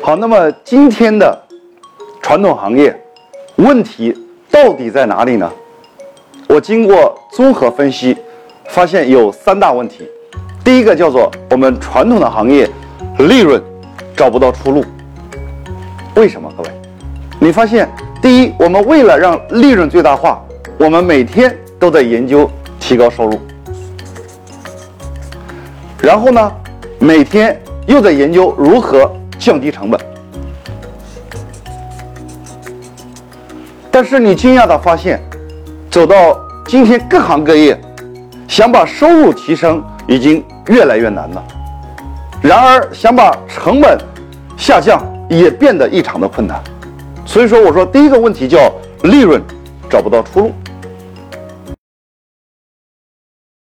好，那么今天的传统行业问题到底在哪里呢？我经过综合分析，发现有三大问题。第一个叫做我们传统的行业利润找不到出路。为什么？各位，你发现，第一，我们为了让利润最大化，我们每天都在研究提高收入，然后呢，每天又在研究如何降低成本。但是你惊讶的发现，走到今天各行各业，想把收入提升已经越来越难了。然而，想把成本下降也变得异常的困难。所以说，我说第一个问题叫利润找不到出路。